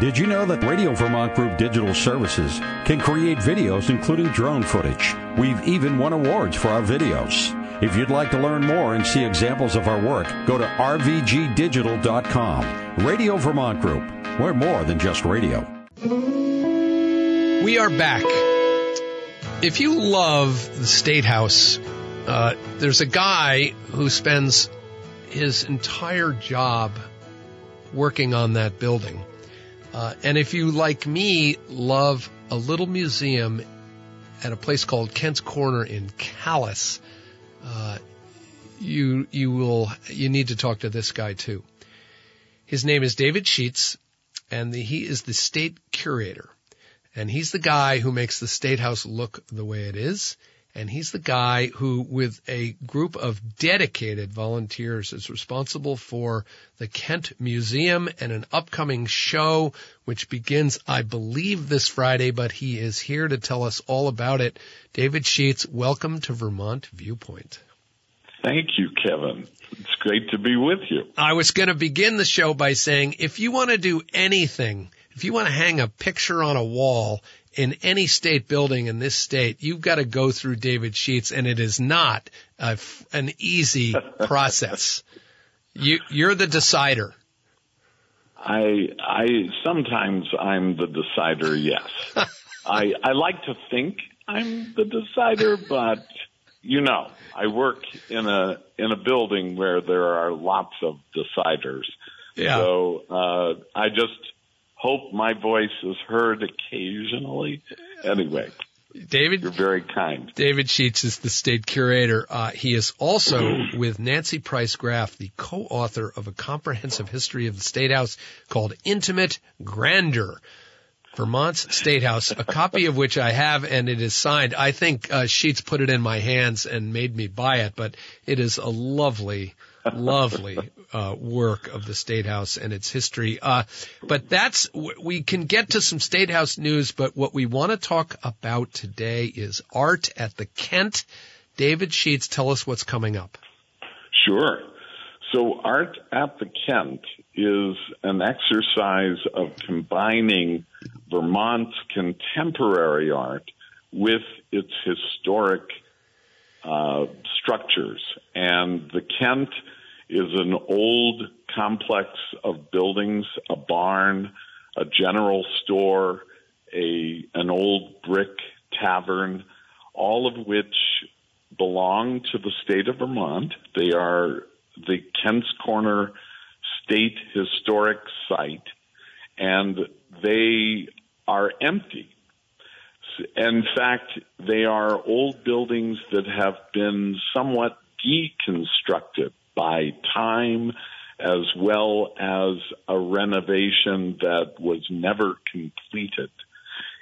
Did you know that Radio Vermont Group Digital Services can create videos including drone footage? We've even won awards for our videos. If you'd like to learn more and see examples of our work, go to rvgdigital.com. Radio Vermont Group. We're more than just radio. We are back. If you love the State House, uh, there's a guy who spends his entire job working on that building. Uh, and if you, like me, love a little museum at a place called Kent's Corner in Calais, uh, you you will you need to talk to this guy too. His name is David Schutz, and the, he is the state curator, and he's the guy who makes the state house look the way it is. And he's the guy who, with a group of dedicated volunteers, is responsible for the Kent Museum and an upcoming show, which begins, I believe, this Friday, but he is here to tell us all about it. David Schutz, welcome to Vermont Viewpoint. Thank you, Kevin. It's great to be with you. I was going to begin the show by saying, if you want to do anything, if you want to hang a picture on a wall in any state building in this state, you've got to go through David Schutz, and it is not a, an easy process. You, you're the decider. I, I sometimes I'm the decider. Yes, I, I like to think I'm the decider, but you know, I work in a in a building where there are lots of deciders. Yeah. So uh, I just hope my voice is heard occasionally. Anyway, David, you're very kind. David Schutz is the state curator. Uh, he is also with Nancy Price Graff, the co-author of a comprehensive history of the State House called Intimate Grandeur. Vermont's State House, a copy of which I have and it is signed. I think uh, Schutz put it in my hands and made me buy it, but it is a lovely, lovely uh, work of the State House and its history. Uh, but that's we can get to some State House news, but what we want to talk about today is art at the Kent. David Schutz, tell us what's coming up. Sure. So, Art at the Kent is an exercise of combining Vermont's contemporary art with its historic uh, structures. And the Kent is an old complex of buildings, a barn, a general store, a an old brick tavern, all of which belong to the state of Vermont. They are the Kent's Corner State Historic Site, and they are empty. In fact, they are old buildings that have been somewhat deconstructed by time as well as a renovation that was never completed.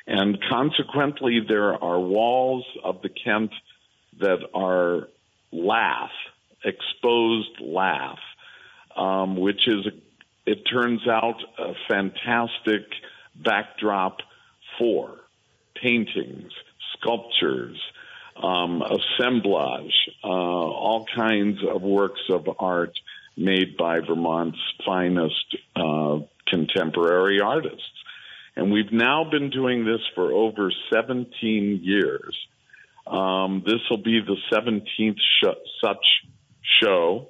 And consequently, there are walls of the Kent that are lath, exposed lath, um, which is, it turns out, a fantastic backdrop for paintings, sculptures, um, assemblage, uh, all kinds of works of art made by Vermont's finest uh, contemporary artists. And we've now been doing this for over 17 years. Um, this will be the 17th sh- such show,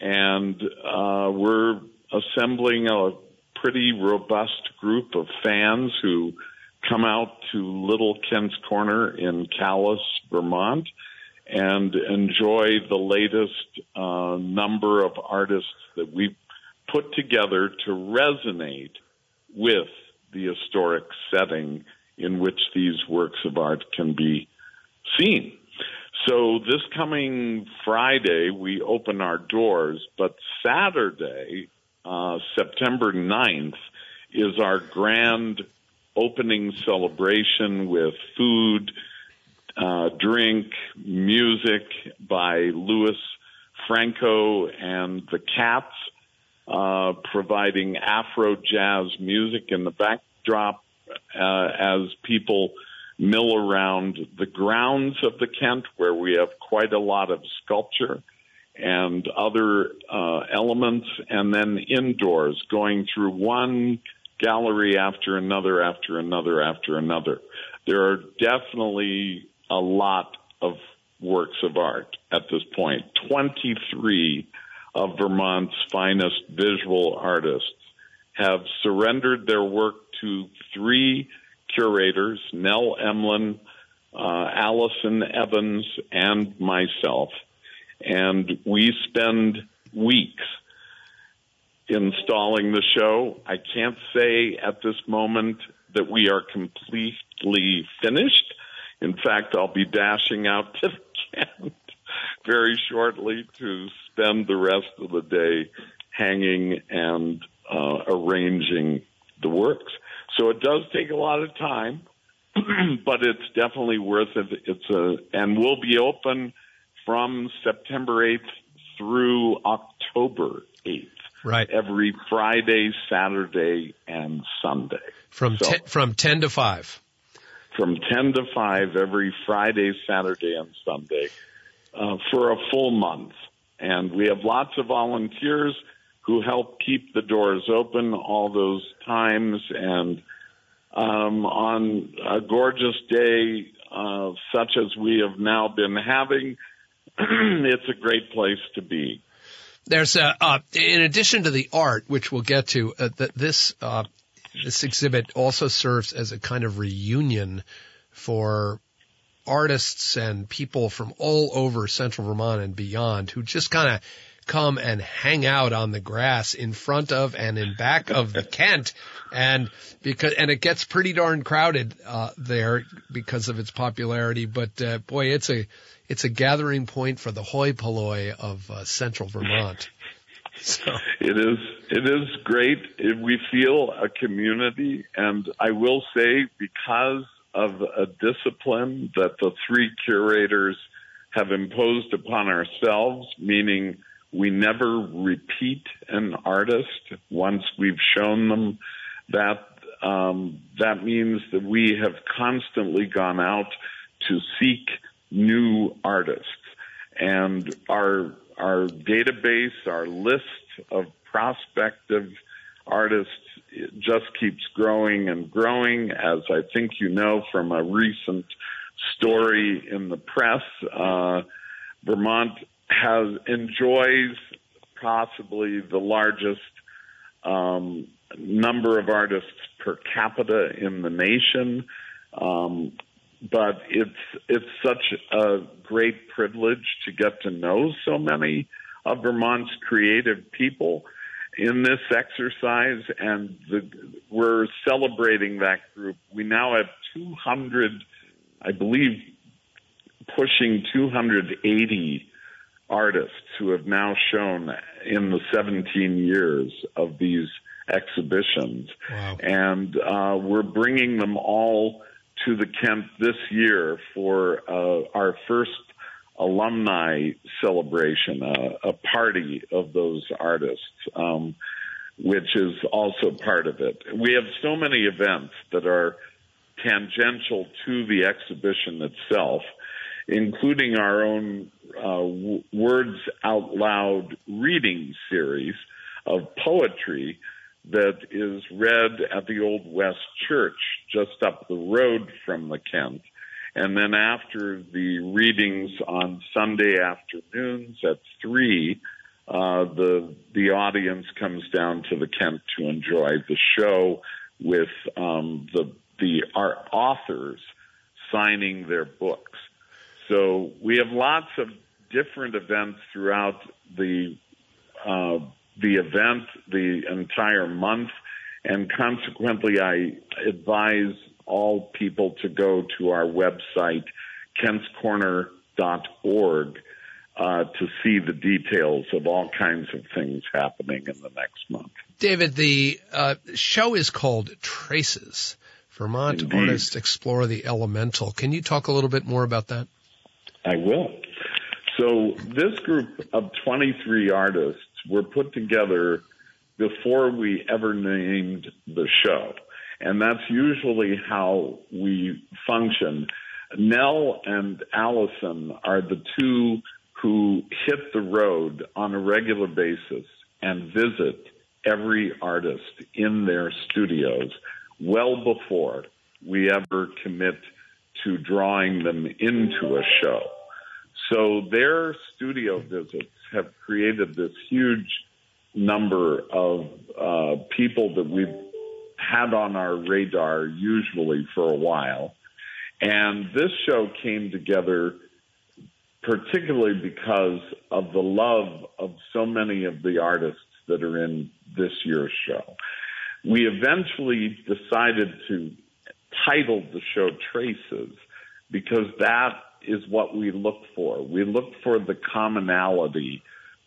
and uh, we're assembling a pretty robust group of fans who come out to Little Kent's Corner in Calais, Vermont, and enjoy the latest uh, number of artists that we've put together to resonate with the historic setting in which these works of art can be seen. So this coming Friday, we open our doors, but Saturday, uh, September 9th, is our grand opening celebration with food, uh, drink, music by Louis Franco and the Cats, uh, providing Afro jazz music in the backdrop uh, as people mill around the grounds of the Kent, where we have quite a lot of sculpture and other uh, elements, and then indoors, going through one gallery after another, after another, after another. There are definitely a lot of works of art at this point. 23 of Vermont's finest visual artists have surrendered their work to three curators, Nell Emlen, uh, Allison Evans, and myself. And we spend weeks installing the show. I can't say at this moment that we are completely finished. In fact, I'll be dashing out to the Kent very shortly to spend the rest of the day hanging and uh, arranging the works. So it does take a lot of time, but it's definitely worth it. It's a and we'll be open from September 8th through October 8th. Right. Every Friday, Saturday, and Sunday. From so, from 10 to 5. From 10 to 5 every Friday, Saturday, and Sunday uh, for a full month. And we have lots of volunteers who help keep the doors open all those times. And um, on a gorgeous day uh, such as we have now been having, it's a great place to be. There's a, uh, in addition to the art, which we'll get to, uh, that this uh, this exhibit also serves as a kind of reunion for artists and people from all over central Vermont and beyond who just kind of come and hang out on the grass in front of and in back of the Kent and because and it gets pretty darn crowded uh, there because of its popularity but uh, boy it's a it's a gathering point for the hoi polloi of uh, central Vermont so. It is it is great. We feel a community, and I will say because of a discipline that the three curators have imposed upon ourselves, meaning we never repeat an artist once we've shown them that. Um, that means that we have constantly gone out to seek new artists, and our our database, our list of prospective artists just keeps growing and growing, as I think you know from a recent story in the press. Uh, Vermont has enjoys possibly the largest um, number of artists per capita in the nation. Um, but it's it's such a great privilege to get to know so many of Vermont's creative people in this exercise, and the, we're celebrating that group. We now have 200, I believe, pushing 280 artists who have now shown in the 17 years of these exhibitions. Wow. And uh, we're bringing them all to the Kent this year for uh, our first alumni celebration, uh, a party of those artists, um, which is also part of it. We have so many events that are tangential to the exhibition itself including our own uh, Words Out Loud reading series of poetry that is read at the Old West Church just up the road from the Kent. And then after the readings on Sunday afternoons at three, uh, the the audience comes down to the Kent to enjoy the show with um, the the our authors signing their books. So we have lots of different events throughout the uh, the event, the entire month, and consequently, I advise all people to go to our website, kentscorner.org, uh, to see the details of all kinds of things happening in the next month. David, the uh, show is called Traces. Vermont Indeed. artists explore the elemental. Can you talk a little bit more about that? I will. So this group of 23 artists were put together before we ever named the show. And that's usually how we function. Nell and Allison are the two who hit the road on a regular basis and visit every artist in their studios well before we ever commit to drawing them into a show. So their studio visits have created this huge number of uh, people that we've had on our radar usually for a while. And this show came together particularly because of the love of so many of the artists that are in this year's show. We eventually decided to title the show Traces because that is what we look for. We look for the commonality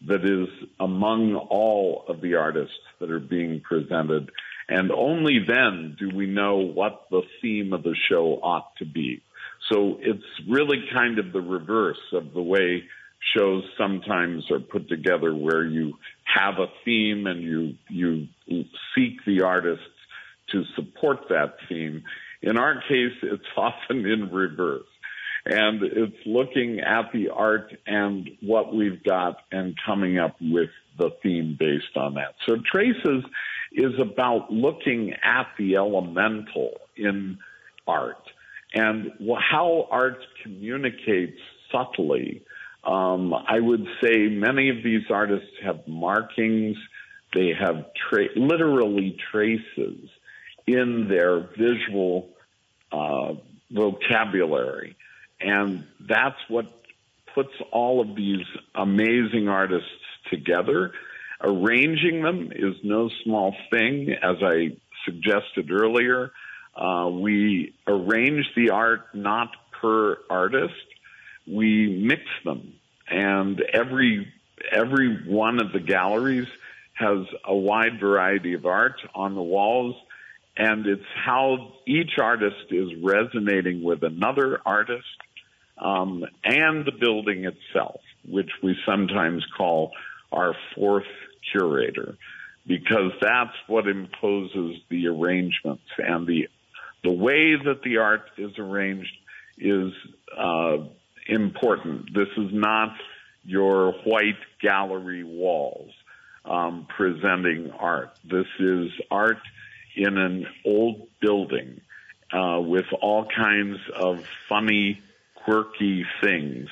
that is among all of the artists that are being presented. And only then do we know what the theme of the show ought to be. So it's really kind of the reverse of the way shows sometimes are put together where you have a theme and you you seek the artists to support that theme. In our case, it's often in reverse. And it's looking at the art and what we've got and coming up with the theme based on that. So Traces is about looking at the elemental in art and how art communicates subtly. Um, I would say many of these artists have markings, they have tra- literally traces in their visual uh, vocabulary. And that's what puts all of these amazing artists together. Arranging them is no small thing, as I suggested earlier. Uh, we arrange the art not per artist. We mix them, and every every one of the galleries has a wide variety of art on the walls, and it's how each artist is resonating with another artist um, and the building itself, which we sometimes call our fourth curator, because that's what imposes the arrangements and the the way that the art is arranged is uh, important. This is not your white gallery walls um, presenting art. This is art in an old building uh, with all kinds of funny, quirky things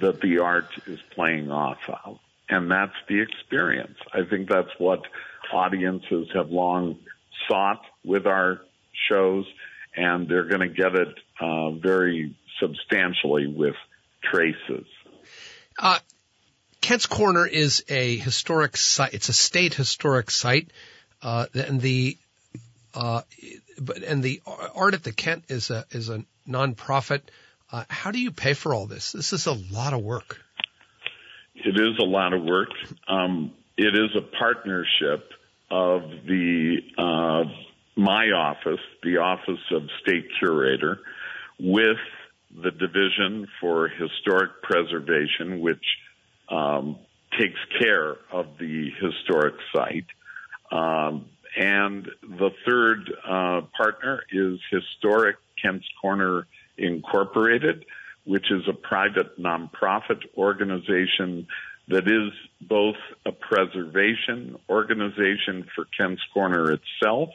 that the art is playing off of. And that's the experience. I think that's what audiences have long sought with our shows and they're going to get it uh, very substantially with traces. Uh, Kent's Corner is a historic site. It's a state historic site, uh, and the uh, and the art at the Kent is a is a nonprofit. Uh, how do you pay for all this? This is a lot of work. It is a lot of work. Um, it is a partnership of the uh, my office, the Office of State Curator, with the Division for Historic Preservation, which um, takes care of the historic site. Um, and the third uh, partner is Historic Kent's Corner Incorporated, which is a private nonprofit organization that is both a preservation organization for Kent's Corner itself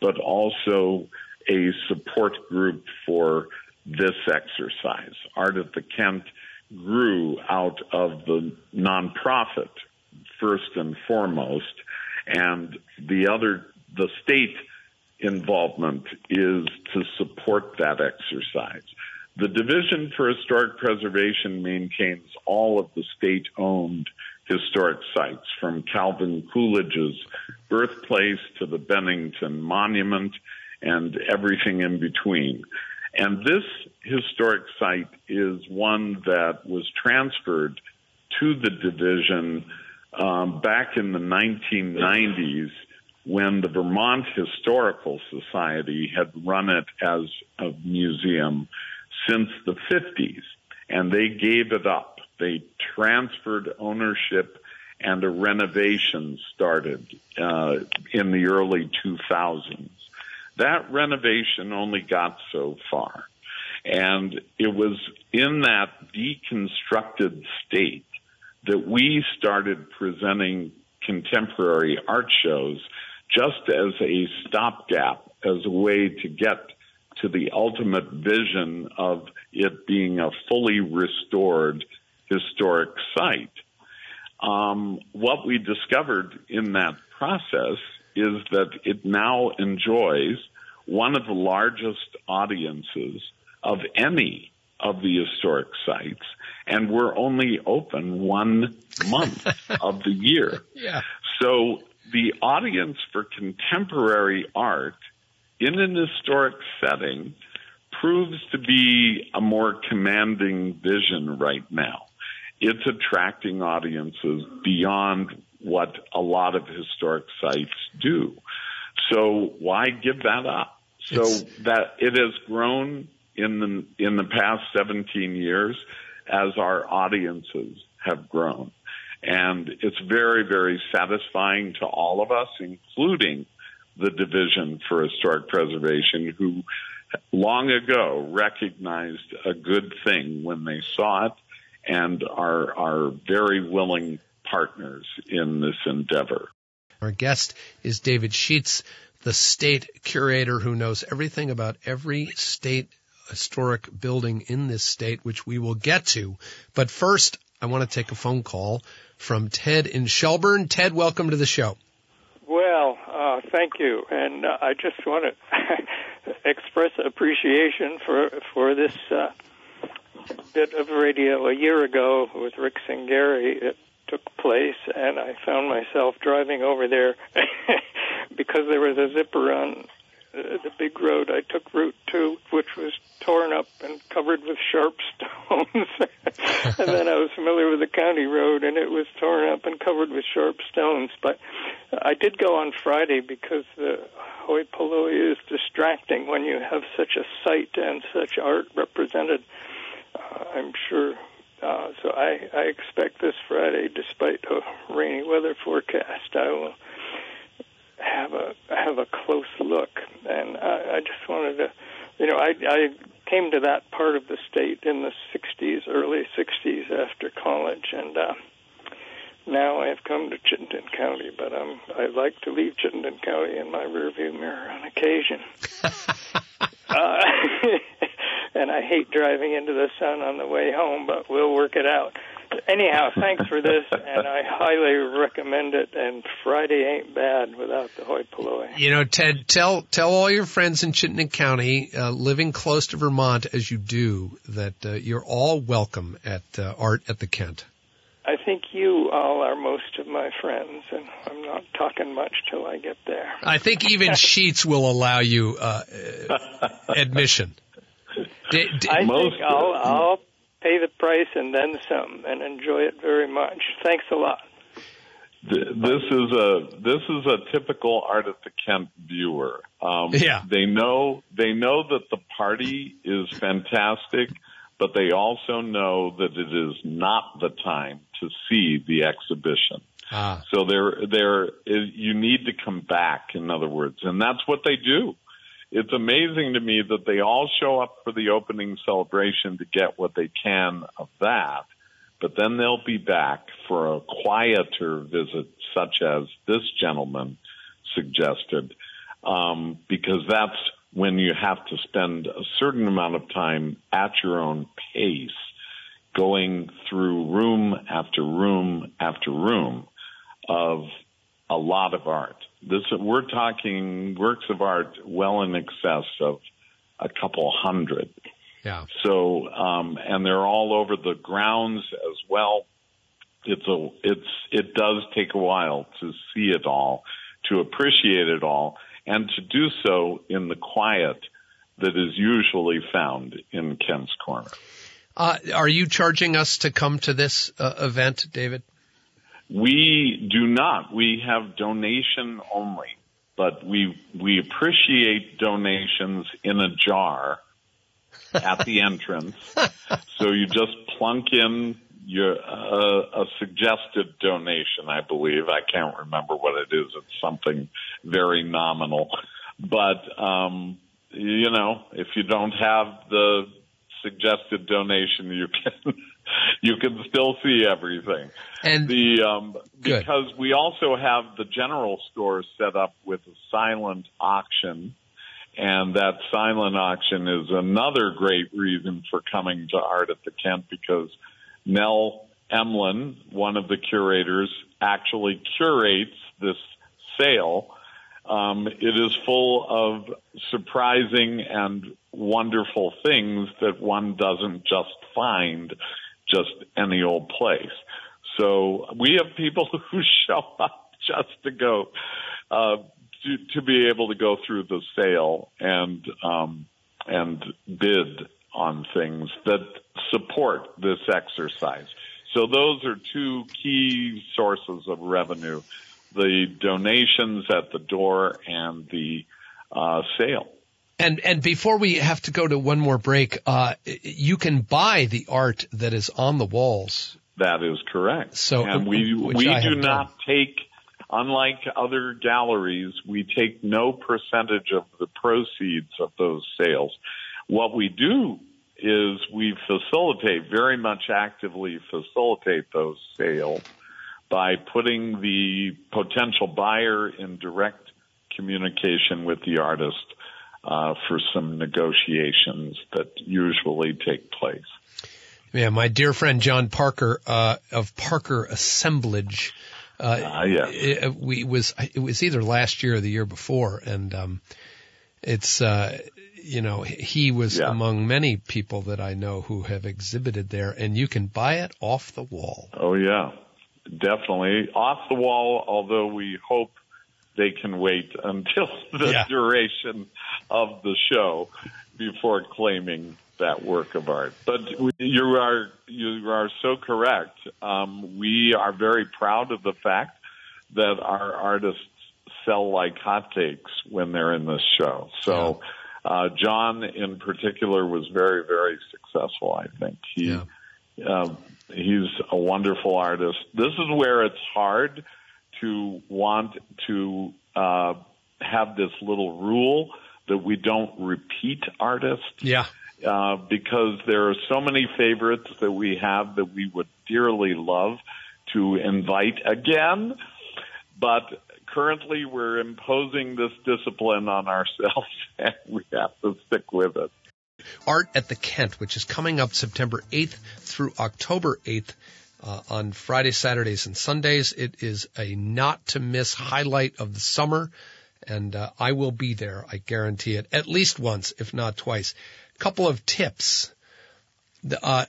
but also a support group for this exercise. Art at the Kent grew out of the nonprofit first and foremost, and the other, the state involvement is to support that exercise. The Division for Historic Preservation maintains all of the state owned historic sites from Calvin Coolidge's birthplace to the Bennington Monument and everything in between. And this historic site is one that was transferred to the division um, back in the 1990s when the Vermont Historical Society had run it as a museum since the 50s, and they gave it up. They transferred ownership and a renovation started uh, in the early 2000s. That renovation only got so far. And it was in that deconstructed state that we started presenting contemporary art shows just as a stopgap, as a way to get to the ultimate vision of it being a fully restored historic site. Um, what we discovered in that process is that it now enjoys one of the largest audiences of any of the historic sites, and we're only open one month of the year. Yeah. So the audience for contemporary art in an historic setting proves to be a more commanding vision right now. It's attracting audiences beyond what a lot of historic sites do. So why give that up? So it's... that it has grown in the in the past 17 years as our audiences have grown. And it's very, very satisfying to all of us, including the Division for Historic Preservation, who long ago recognized a good thing when they saw it and are, are very willing partners in this endeavor. Our guest is David Schutz, the state curator who knows everything about every state historic building in this state, which we will get to. But first, I want to take a phone call from Ted in Shelburne. Ted, welcome to the show. Well, uh, thank you, and uh, I just want to express appreciation for for this uh, bit of radio a year ago with Rick Singari. It took place, and I found myself driving over there because there was a zipper on uh, the big road I took Route 2, which was torn up and covered with sharp stones. and then I was familiar with the county road, and it was torn up and covered with sharp stones. But I did go on Friday because the hoi polloi is distracting when you have such a site and such art represented. Uh, I'm sure uh, so I, I expect this Friday, despite a rainy weather forecast, I will have a have a close look. And I, I just wanted to, you know, I, I came to that part of the state in the '60s, early '60s after college, and uh, now I have come to Chittenden County. But um, I like to leave Chittenden County in my rearview mirror on occasion. uh, and I hate driving into the sun on the way home, but we'll work it out anyhow, thanks for this, and I highly recommend it. And Friday ain't bad without the hoi polloi. You know, Ted, tell tell all your friends in Chittenden County, uh, living close to Vermont as you do, that uh, you're all welcome at uh, Art at the Kent. I think you all are most of my friends, and I'm not talking much till I get there. I think even Schutz will allow you uh, admission. D- d- I think I'll, I'll pay the price and then some, and enjoy it very much. Thanks a lot. This is a this is a typical art at the Kent viewer. Um, yeah, they know they know that the party is fantastic, but they also know that it is not the time to see the exhibition. Ah. So there there you need to come back. In other words, and that's what they do it's amazing to me that they all show up for the opening celebration to get what they can of that, but then they'll be back for a quieter visit, such as this gentleman suggested, um, because that's when you have to spend a certain amount of time at your own pace, going through room after room after room of a lot of art. This we're talking works of art well in excess of a couple hundred. Yeah. So um, and they're all over the grounds as well. It's a it's it does take a while to see it all, to appreciate it all, and to do so in the quiet that is usually found in Kent's Corner. Uh, are you charging us to come to this uh, event, David? We do not. We have donation only, but we we appreciate donations in a jar at the entrance. so you just plunk in your uh, a suggested donation. I believe I can't remember what it is. It's something very nominal, but um, you know, if you don't have the suggested donation, you can you can still see everything. And the um, Good. because we also have the general store set up with a silent auction, and that silent auction is another great reason for coming to Art at the Kent because Nell Emlen, one of the curators, actually curates this sale. Um, it is full of surprising and wonderful things that one doesn't just find just any old place. So we have people who show up just to go uh, to, to be able to go through the sale and um, and bid on things that support this exercise. So those are two key sources of revenue: the donations at the door and the uh, sale. And and before we have to go to one more break, uh, you can buy the art that is on the walls. That is correct. So and we we I do not done. take, unlike other galleries, we take no percentage of the proceeds of those sales. What we do is we facilitate, very much actively facilitate those sales by putting the potential buyer in direct communication with the artist uh, for some negotiations that usually take place. Yeah, my dear friend John Parker uh, of Parker Assemblage. Uh, Ah, yes. it, we was it was either last year or the year before, and um, it's uh, you know he was Yeah. among many people that I know who have exhibited there, and you can buy it off the wall. Oh yeah, definitely off the wall. Although we hope they can wait until the Yeah. duration of the show before claiming that work of art. But you are you are so correct. Um, we are very proud of the fact that our artists sell like hotcakes when they're in this show. So. Uh, John, in particular, was very, very successful. I think he Yeah. um, he's a wonderful artist. This is where it's hard to want to uh, have this little rule that we don't repeat artists Yeah, uh, because there are so many favorites that we have that we would dearly love to invite again. But currently, we're imposing this discipline on ourselves, and we have to stick with it. Art at the Kent, which is coming up September 8th through October 8th uh, on Fridays, Saturdays, and Sundays. It is a not to miss highlight of the summer, and uh, I will be there. I guarantee it at least once, if not twice. Couple of tips. The, uh,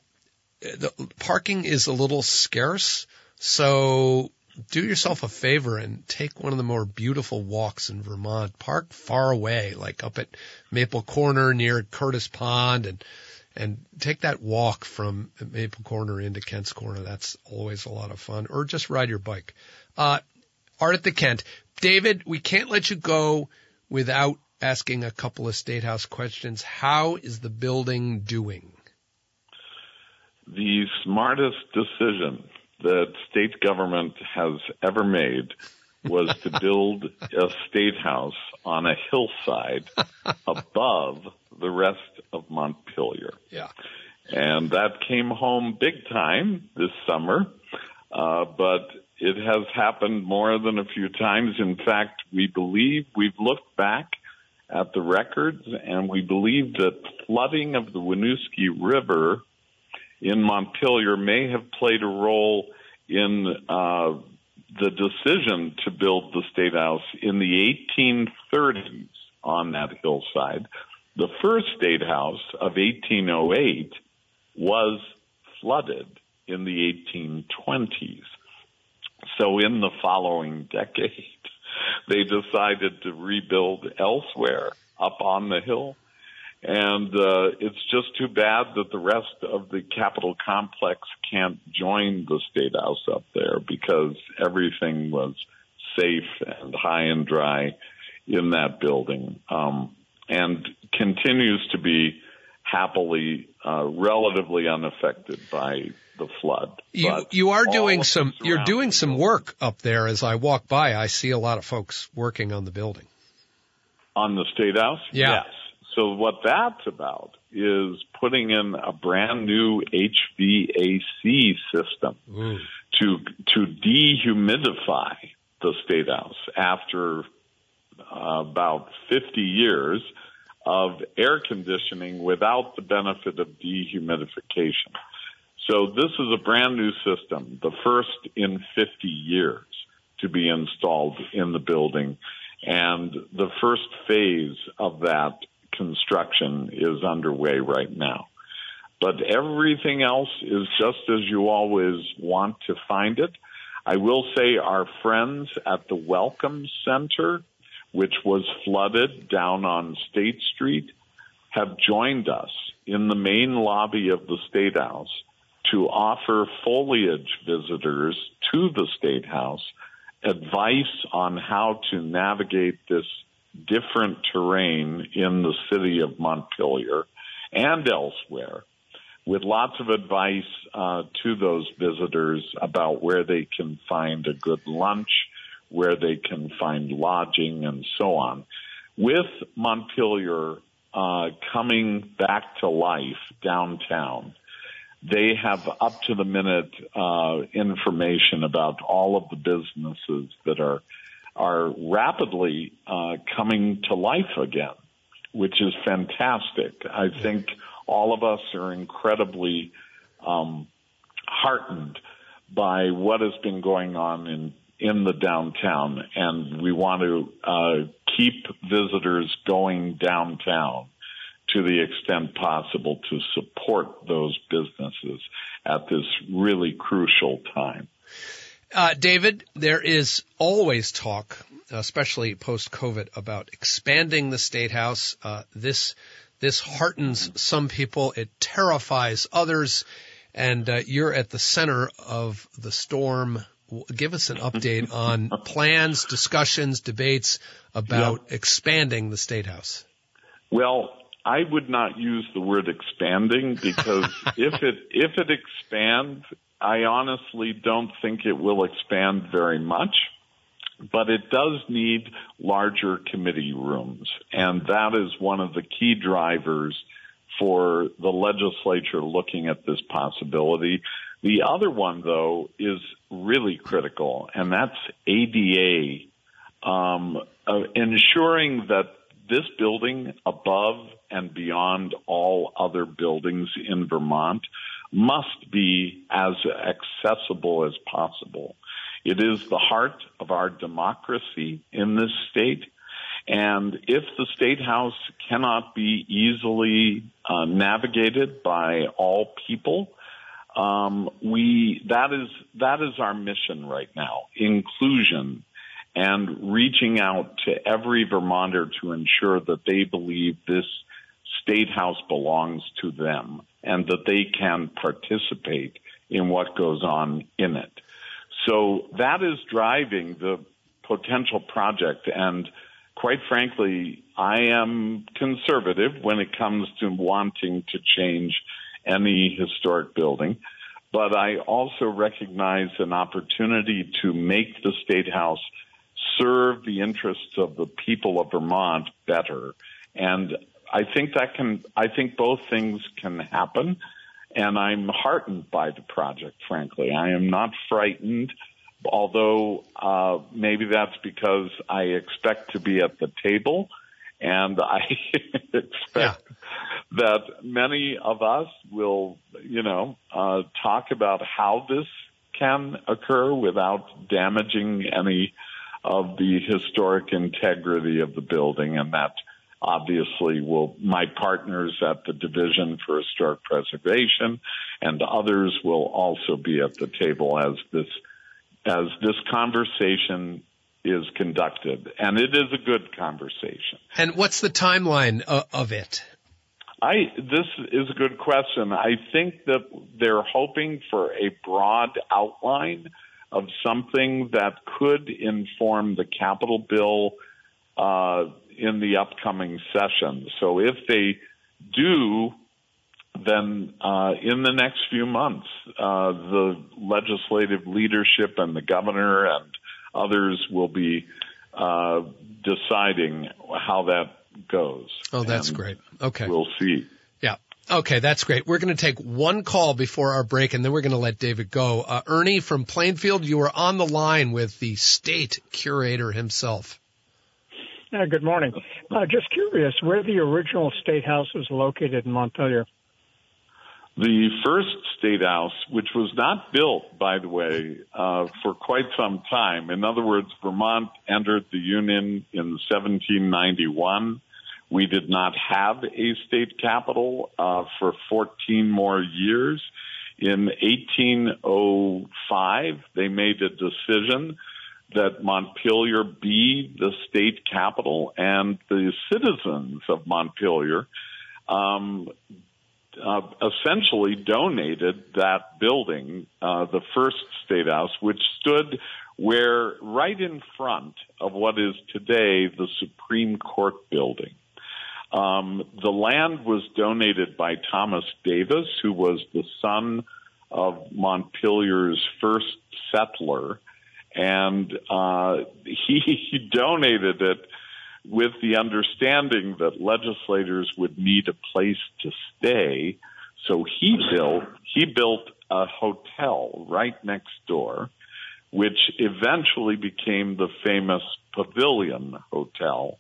the parking is a little scarce, so do yourself a favor and take one of the more beautiful walks in Vermont. Park far away, like up at Maple Corner near Curtis Pond and and take that walk from Maple Corner into Kent's Corner. That's always a lot of fun. Or just ride your bike. Uh, Art at the Kent. David, we can't let you go without asking a couple of State House questions. How is the building doing? the smartest decision that state government has ever made was to build a state house on a hillside above the rest of Montpelier. Yeah. And that came home big time this summer, uh, but it has happened more than a few times. In fact, we believe we've looked back at the records and we believe that flooding of the Winooski River in Montpelier may have played a role in uh, the decision to build the State House in the 1830s on that hillside. The first State House of 1808 was flooded in the 1820s. So in the following decade, they decided to rebuild elsewhere up on the hill. And uh, it's just too bad that the rest of the capital complex can't join the State House up there because everything was safe and high and dry in that building um, and continues to be happily uh, relatively unaffected by the flood. You you are doing some you're doing some work up there as I walk by. I see a lot of folks working on the building. On the State House? Yeah. Yes. So what that's about is putting in a brand new HVAC system Ooh. to to dehumidify the state house after uh, about 50 years of air conditioning without the benefit of dehumidification. So this is a brand new system, the first in 50 years to be installed in the building. And the first phase of that construction is underway right now. But everything else is just as you always want to find it. I will say our friends at the Welcome Center, which was flooded down on State Street, have joined us in the main lobby of the State House to offer foliage visitors to the State House advice on how to navigate this different terrain in the city of Montpelier and elsewhere with lots of advice uh, to those visitors about where they can find a good lunch, where they can find lodging, and so on. With Montpelier uh, coming back to life downtown, they have up to the minute uh, information about all of the businesses that are are rapidly uh, coming to life again, which is fantastic. I think all of us are incredibly um, heartened by what has been going on in in the downtown, and we want to uh, keep visitors going downtown to the extent possible to support those businesses at this really crucial time. Uh, David, there is always talk, especially post COVID, about expanding the state house. Uh, this this heartens some people, it terrifies others, and uh, you're at the center of the storm. Give us an update on plans, discussions, debates about yep. expanding the state house. Well, I would not use the word expanding because if it if it expands, I honestly don't think it will expand very much. But it does need larger committee rooms, and that is one of the key drivers for the legislature looking at this possibility. The other one, though, is really critical, and that's ADA, um, uh, ensuring that this building above and beyond all other buildings in Vermont must be as accessible as possible. It is the heart of our democracy in this state. And if the state house cannot be easily uh, navigated by all people, um, we that is that is our mission right now: inclusion and reaching out to every Vermonter to ensure that they believe this state house belongs to them and that they can participate in what goes on in it. So that is driving the potential project. And quite frankly, I am conservative when it comes to wanting to change any historic building. But I also recognize an opportunity to make the State House serve the interests of the people of Vermont better. And I think that can, I think both things can happen. And I'm heartened by the project, frankly. I am not frightened, although uh, maybe that's because I expect to be at the table and I expect yeah. that many of us will, you know, uh, talk about how this can occur without damaging any of the historic integrity of the building and that obviously will my partners at the division for historic preservation and others will also be at the table as this as this conversation is conducted. And it is a good conversation. And what's the timeline of it? I this is a good question. I think that they're hoping for a broad outline of something that could inform the capital bill uh, in the upcoming session. So if they do, then uh, in the next few months, uh, the legislative leadership and the governor and others will be uh, deciding how that goes. Oh, that's and great. Okay. We'll see. Yeah. Okay, that's great. We're going to take one call before our break, and then we're going to let David go. Uh, Ernie from Plainfield, you are on the line with the state curator himself. Good morning. Uh, just curious, where the original state house was located in Montpelier? The first state house, which was not built, by the way, uh, for quite some time. In other words, Vermont entered the Union in 1791. We did not have a state capital uh, for 14 more years. In 1805, they made a decision that Montpelier be the state capital, and the citizens of Montpelier um, uh, essentially donated that building, uh, the first state house, which stood where right in front of what is today the Supreme Court building. Um, the land was donated by Thomas Davis, who was the son of Montpelier's first settler, and uh, he, he donated it with the understanding that legislators would need a place to stay. So he built he built a hotel right next door, which eventually became the famous Pavilion Hotel,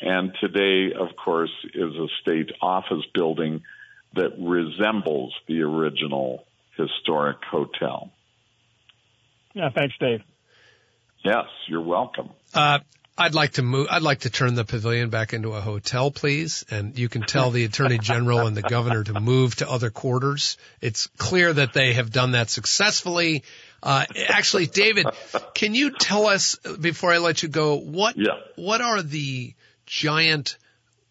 and today, of course, is a state office building that resembles the original historic hotel. Yeah, thanks, Dave. Yes, you're welcome. Uh, I'd like to move. I'd like to turn the pavilion back into a hotel, please. And you can tell the attorney general and the governor to move to other quarters. It's clear that they have done that successfully. Uh, actually, David, can you tell us before I let you go what Yeah. what are the giant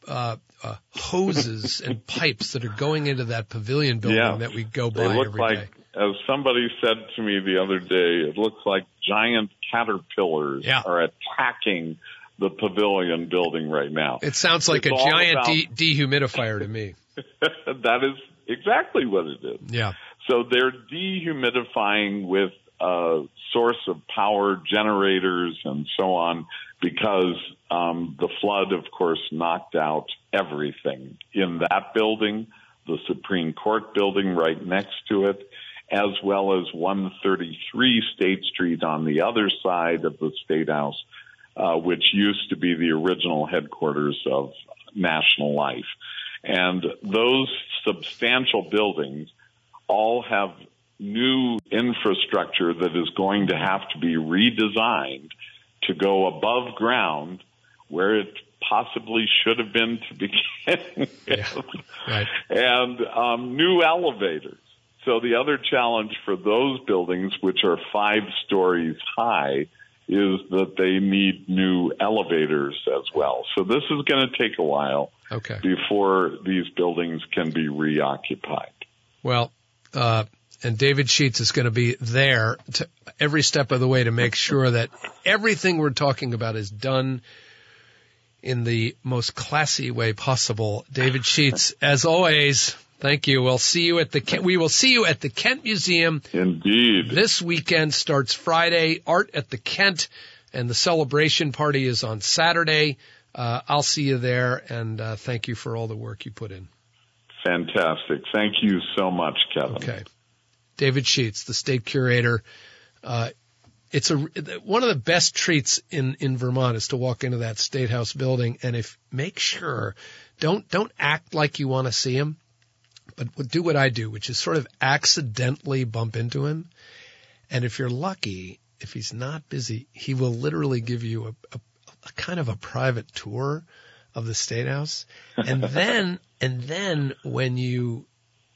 uh, uh, hoses and pipes that are going into that pavilion building Yeah. that we go They by look every like, day? As somebody said to me the other day, it looks like giant caterpillars Yeah. are attacking the pavilion building right now. It sounds like It's a giant about- de- dehumidifier to me. that is exactly what it is. Yeah. So they're dehumidifying with a source of power generators and so on because um, the flood, of course, knocked out everything in that building, the Supreme Court building right next to it, as well as 133 State Street on the other side of the State House, uh, which used to be the original headquarters of National Life. And those substantial buildings all have new infrastructure that is going to have to be redesigned to go above ground where it possibly should have been to begin with. Right. And um, new elevators. So the other challenge for those buildings, which are five stories high, is that they need new elevators as well. So this is going to take a while Okay. before these buildings can be reoccupied. Well, uh, and David Schutz is going to be there to every step of the way to make sure that everything we're talking about is done in the most classy way possible. David Schutz, as always, thank you. We'll see you at the Kent, we will see you at the Kent Museum Indeed. this weekend. Starts Friday. Art at the Kent, and the celebration party is on Saturday. Uh, I'll see you there, and uh, thank you for all the work you put in. Fantastic. Thank you so much, Kevin. Okay. David Schutz, the state curator. Uh, it's a one of the best treats in in Vermont is to walk into that state house building and if make sure don't don't act like you want to see him, but do what I do, which is sort of accidentally bump into him. And if you're lucky, if he's not busy, he will literally give you a, a, a kind of a private tour of the state house. And then and then when you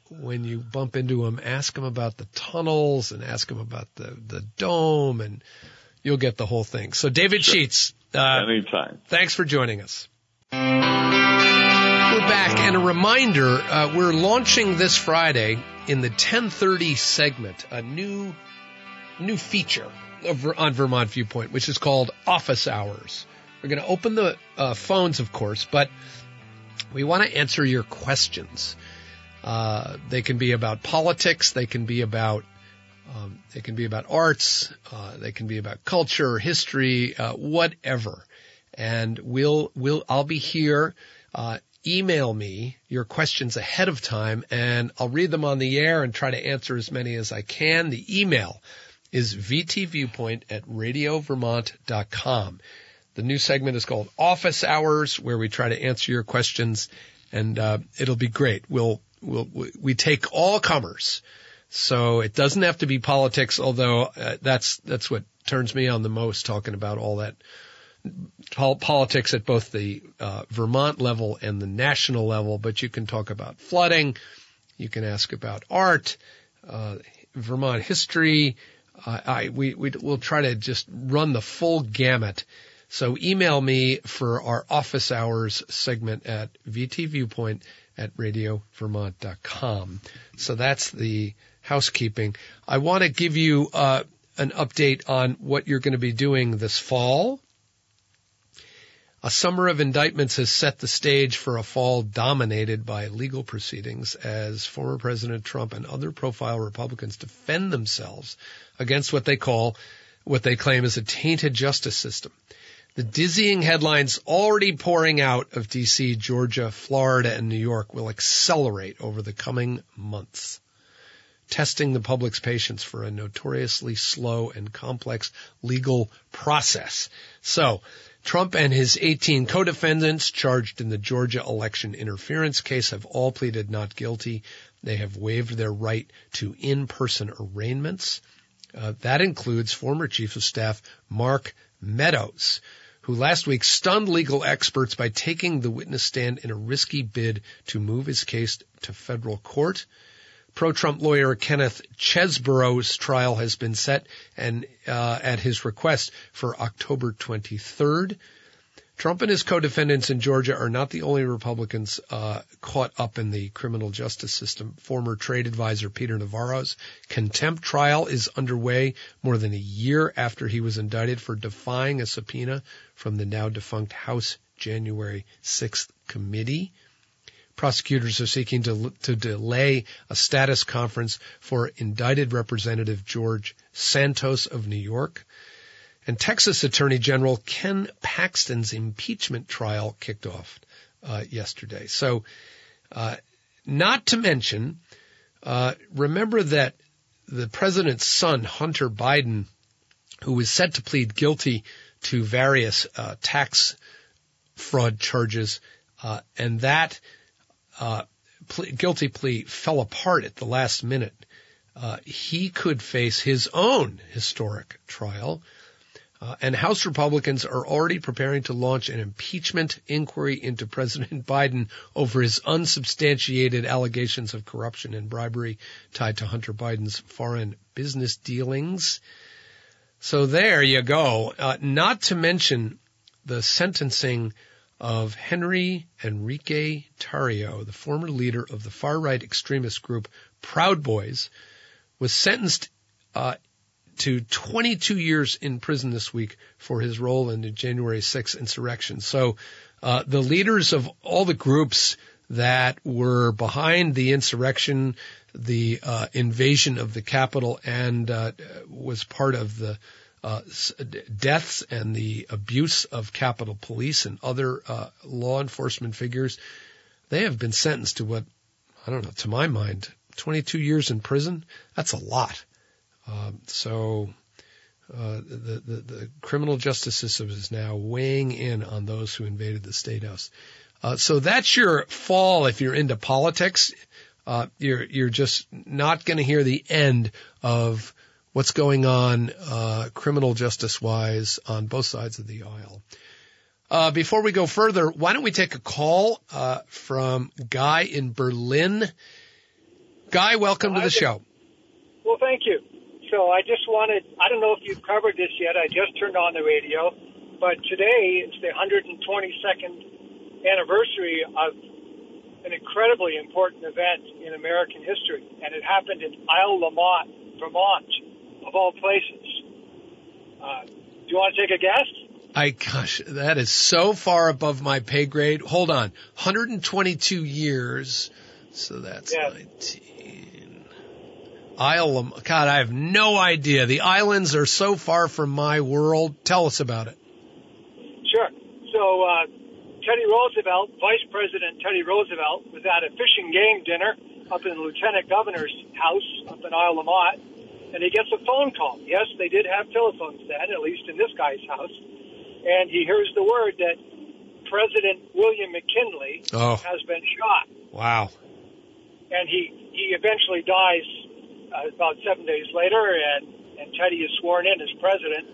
when you bump into him, ask him about the tunnels and ask him about the, the dome and you'll get the whole thing. So David Schutz, uh, Anytime. thanks for joining us. Back and a reminder, uh, we're launching this Friday in the 1030 segment, a new, new feature on Vermont Viewpoint, which is called office hours. We're going to open the uh, phones, of course, but we want to answer your questions. Uh, they can be about politics. They can be about um, they can be about arts. Uh, they can be about culture, history, uh, whatever. And we'll we'll I'll be here uh, email me your questions ahead of time and I'll read them on the air and try to answer as many as I can. The email is vtviewpoint at radiovermont.com. The new segment is called Office Hours, where we try to answer your questions, and uh, it'll be great. We'll, we'll we take all comers, so it doesn't have to be politics. Although uh, that's that's what turns me on the most, talking about all that politics at both the uh, Vermont level and the national level. But you can talk about flooding, you can ask about art, uh, Vermont history. I we we will try to just run the full gamut so email me for our office hours segment at vtviewpoint at radiovermont.com. So that's the housekeeping. I want to give you uh, an update on what you're going to be doing this fall. A summer of indictments has set the stage for a fall dominated by legal proceedings as former President Trump and other profile Republicans defend themselves against what they call, what they claim is a tainted justice system. The dizzying headlines already pouring out of DC, Georgia, Florida, and New York will accelerate over the coming months, testing the public's patience for a notoriously slow and complex legal process. So, Trump and his 18 co-defendants charged in the Georgia election interference case have all pleaded not guilty. They have waived their right to in-person arraignments. Uh, that includes former Chief of Staff Mark Meadows, who last week stunned legal experts by taking the witness stand in a risky bid to move his case to federal court. Pro-Trump lawyer Kenneth Chesebro's trial has been set and uh, at his request for October 23rd. Trump and his co-defendants in Georgia are not the only Republicans uh, caught up in the criminal justice system. Former trade advisor Peter Navarro's contempt trial is underway more than a year after he was indicted for defying a subpoena from the now defunct House January 6th committee. Prosecutors are seeking to, to delay a status conference for indicted Representative George Santos of New York. And Texas Attorney General Ken Paxton's impeachment trial kicked off uh, yesterday. So, uh, not to mention, uh, remember that the president's son, Hunter Biden, who was set to plead guilty to various uh, tax fraud charges, uh, and that uh, guilty plea fell apart at the last minute. he could face his own historic trial uh, and House Republicans are already preparing to launch an impeachment inquiry into President Biden over his unsubstantiated allegations of corruption and bribery tied to Hunter Biden's foreign business dealings. So there you go. Uh, not to mention the sentencing of Henry Enrique Tarrio, the former leader of the far-right extremist group Proud Boys, was sentenced uh, to 22 years in prison this week for his role in the January 6th insurrection. So uh, the leaders of all the groups that were behind the insurrection, the uh, invasion of the Capitol, and uh, was part of the uh, deaths and the abuse of Capitol Police and other uh, law enforcement figures, they have been sentenced to what I don't know. To my mind, 22 years in prison. That's a lot. Um, so uh, the, the, the criminal justice system is now weighing in on those who invaded the state house. Uh, so that's your fall if you're into politics. Uh, you're you're just not going to hear the end of what's going on uh, criminal justice wise on both sides of the aisle. Uh, before we go further, why don't we take a call uh, from Guy in Berlin? Guy, welcome to the show. Well, thank you. So I just wanted, I don't know if you've covered this yet. I just turned on the radio, but today it's the 122nd anniversary of an incredibly important event in American history, and it happened in Isle La Motte, Vermont, of all places. Uh, do you want to take a guess? I gosh, that is so far above my pay grade. Hold on, 122 years, so that's yes. 19. Isle of, God, I have no idea. The islands are so far from my world. Tell us about it. Sure. So, uh, Teddy Roosevelt, Vice President Teddy Roosevelt, was at a fishing game dinner up in the Lieutenant Governor's house up in Isle La Motte, and he gets a phone call. Yes, they did have telephones then, at least in this guy's house, and he hears the word that President William McKinley Oh. has been shot, Wow. and he he eventually dies uh, about seven days later, and and Teddy is sworn in as president.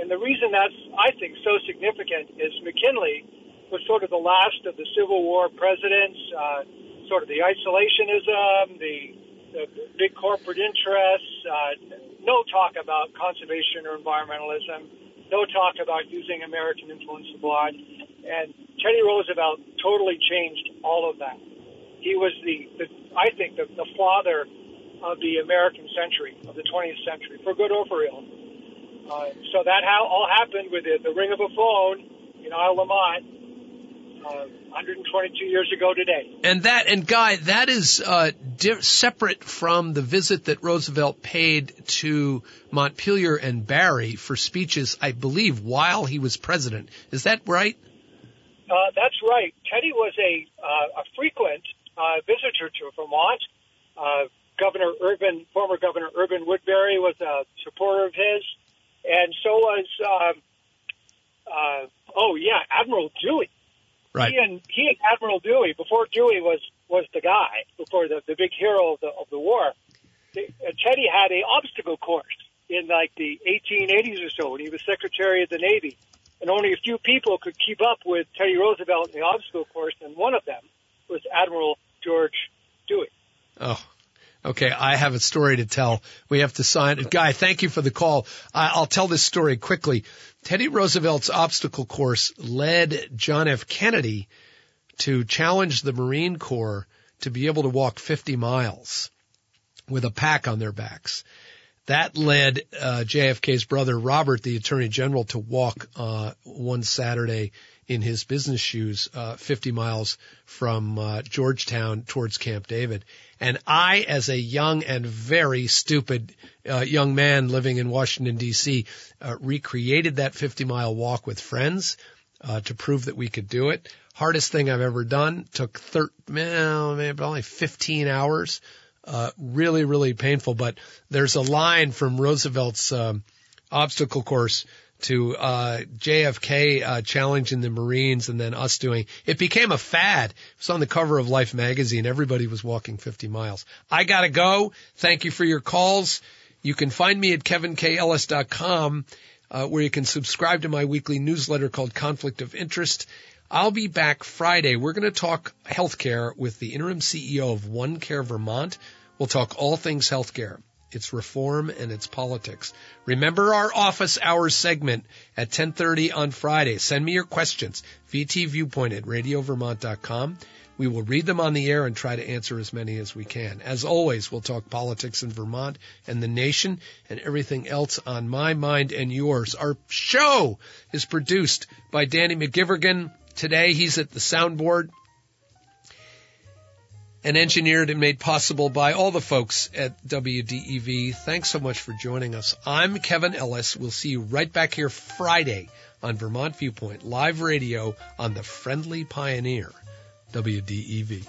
And the reason that's I think so significant is McKinley was sort of the last of the Civil War presidents, uh, sort of the isolationism, the, the big corporate interests, uh, no talk about conservation or environmentalism, no talk about using American influence abroad. And Teddy Roosevelt totally changed all of that. He was the, the I think, the, the father of the American century, of the 20th century, for good or for ill. Uh, so that how, all happened with the, the ring of a phone in Isle La Motte 122 years ago today. And that, and Guy, that is uh, di- separate from the visit that Roosevelt paid to Montpelier and Barre for speeches, I believe, while he was president. Is that right? Uh, that's right. Teddy was a uh, a frequent uh, visitor to Vermont. Uh, Governor Urban, former Governor Urban Woodbury, was a supporter of his, and so was um, uh, oh yeah, Admiral Dewey. Right. He and he and Admiral Dewey before Dewey was was the guy before the the big hero of the of the war. They, uh, Teddy had a obstacle course in like the 1880s or so when he was Secretary of the Navy, and only a few people could keep up with Teddy Roosevelt in the obstacle course, and one of them was Admiral George Dewey. Oh, okay. I have a story to tell. We have to sign. Guy, thank you for the call. I'll tell this story quickly. Teddy Roosevelt's obstacle course led John F. Kennedy to challenge the Marine Corps to be able to walk 50 miles with a pack on their backs. That led uh, JFK's brother Robert, the Attorney General, to walk uh, one Saturday in his business shoes, uh, 50 miles from uh, Georgetown towards Camp David. And I, as a young and very stupid uh, young man living in Washington D.C., uh, recreated that 50 mile walk with friends uh, to prove that we could do it. Hardest thing I've ever done. Took thir- well, maybe only 15 hours. Uh, really, really painful. But there's a line from Roosevelt's um, obstacle course to uh, JFK uh, challenging the Marines and then us doing it became a fad. It was on the cover of Life magazine. Everybody was walking 50 miles. I gotta go. Thank you for your calls. You can find me at kevinkellis.com uh, where you can subscribe to my weekly newsletter called Conflict of Interest. I'll be back Friday. We're going to talk healthcare with the interim CEO of OneCare Vermont. We'll talk all things healthcare its reform and its politics. Remember our office hours segment at 10:30 on Friday. Send me your questions. VT Viewpoint at radiovermont.com. We will read them on the air and try to answer as many as we can. As always, we'll talk politics in Vermont and the nation and everything else on my mind and yours. Our show is produced by Danny McGivergan. Today he's at the soundboard and engineered and made possible by all the folks at WDEV. Thanks so much for joining us. I'm Kevin Ellis. We'll see you right back here Friday on Vermont Viewpoint Live Radio on the Friendly Pioneer, WDEV.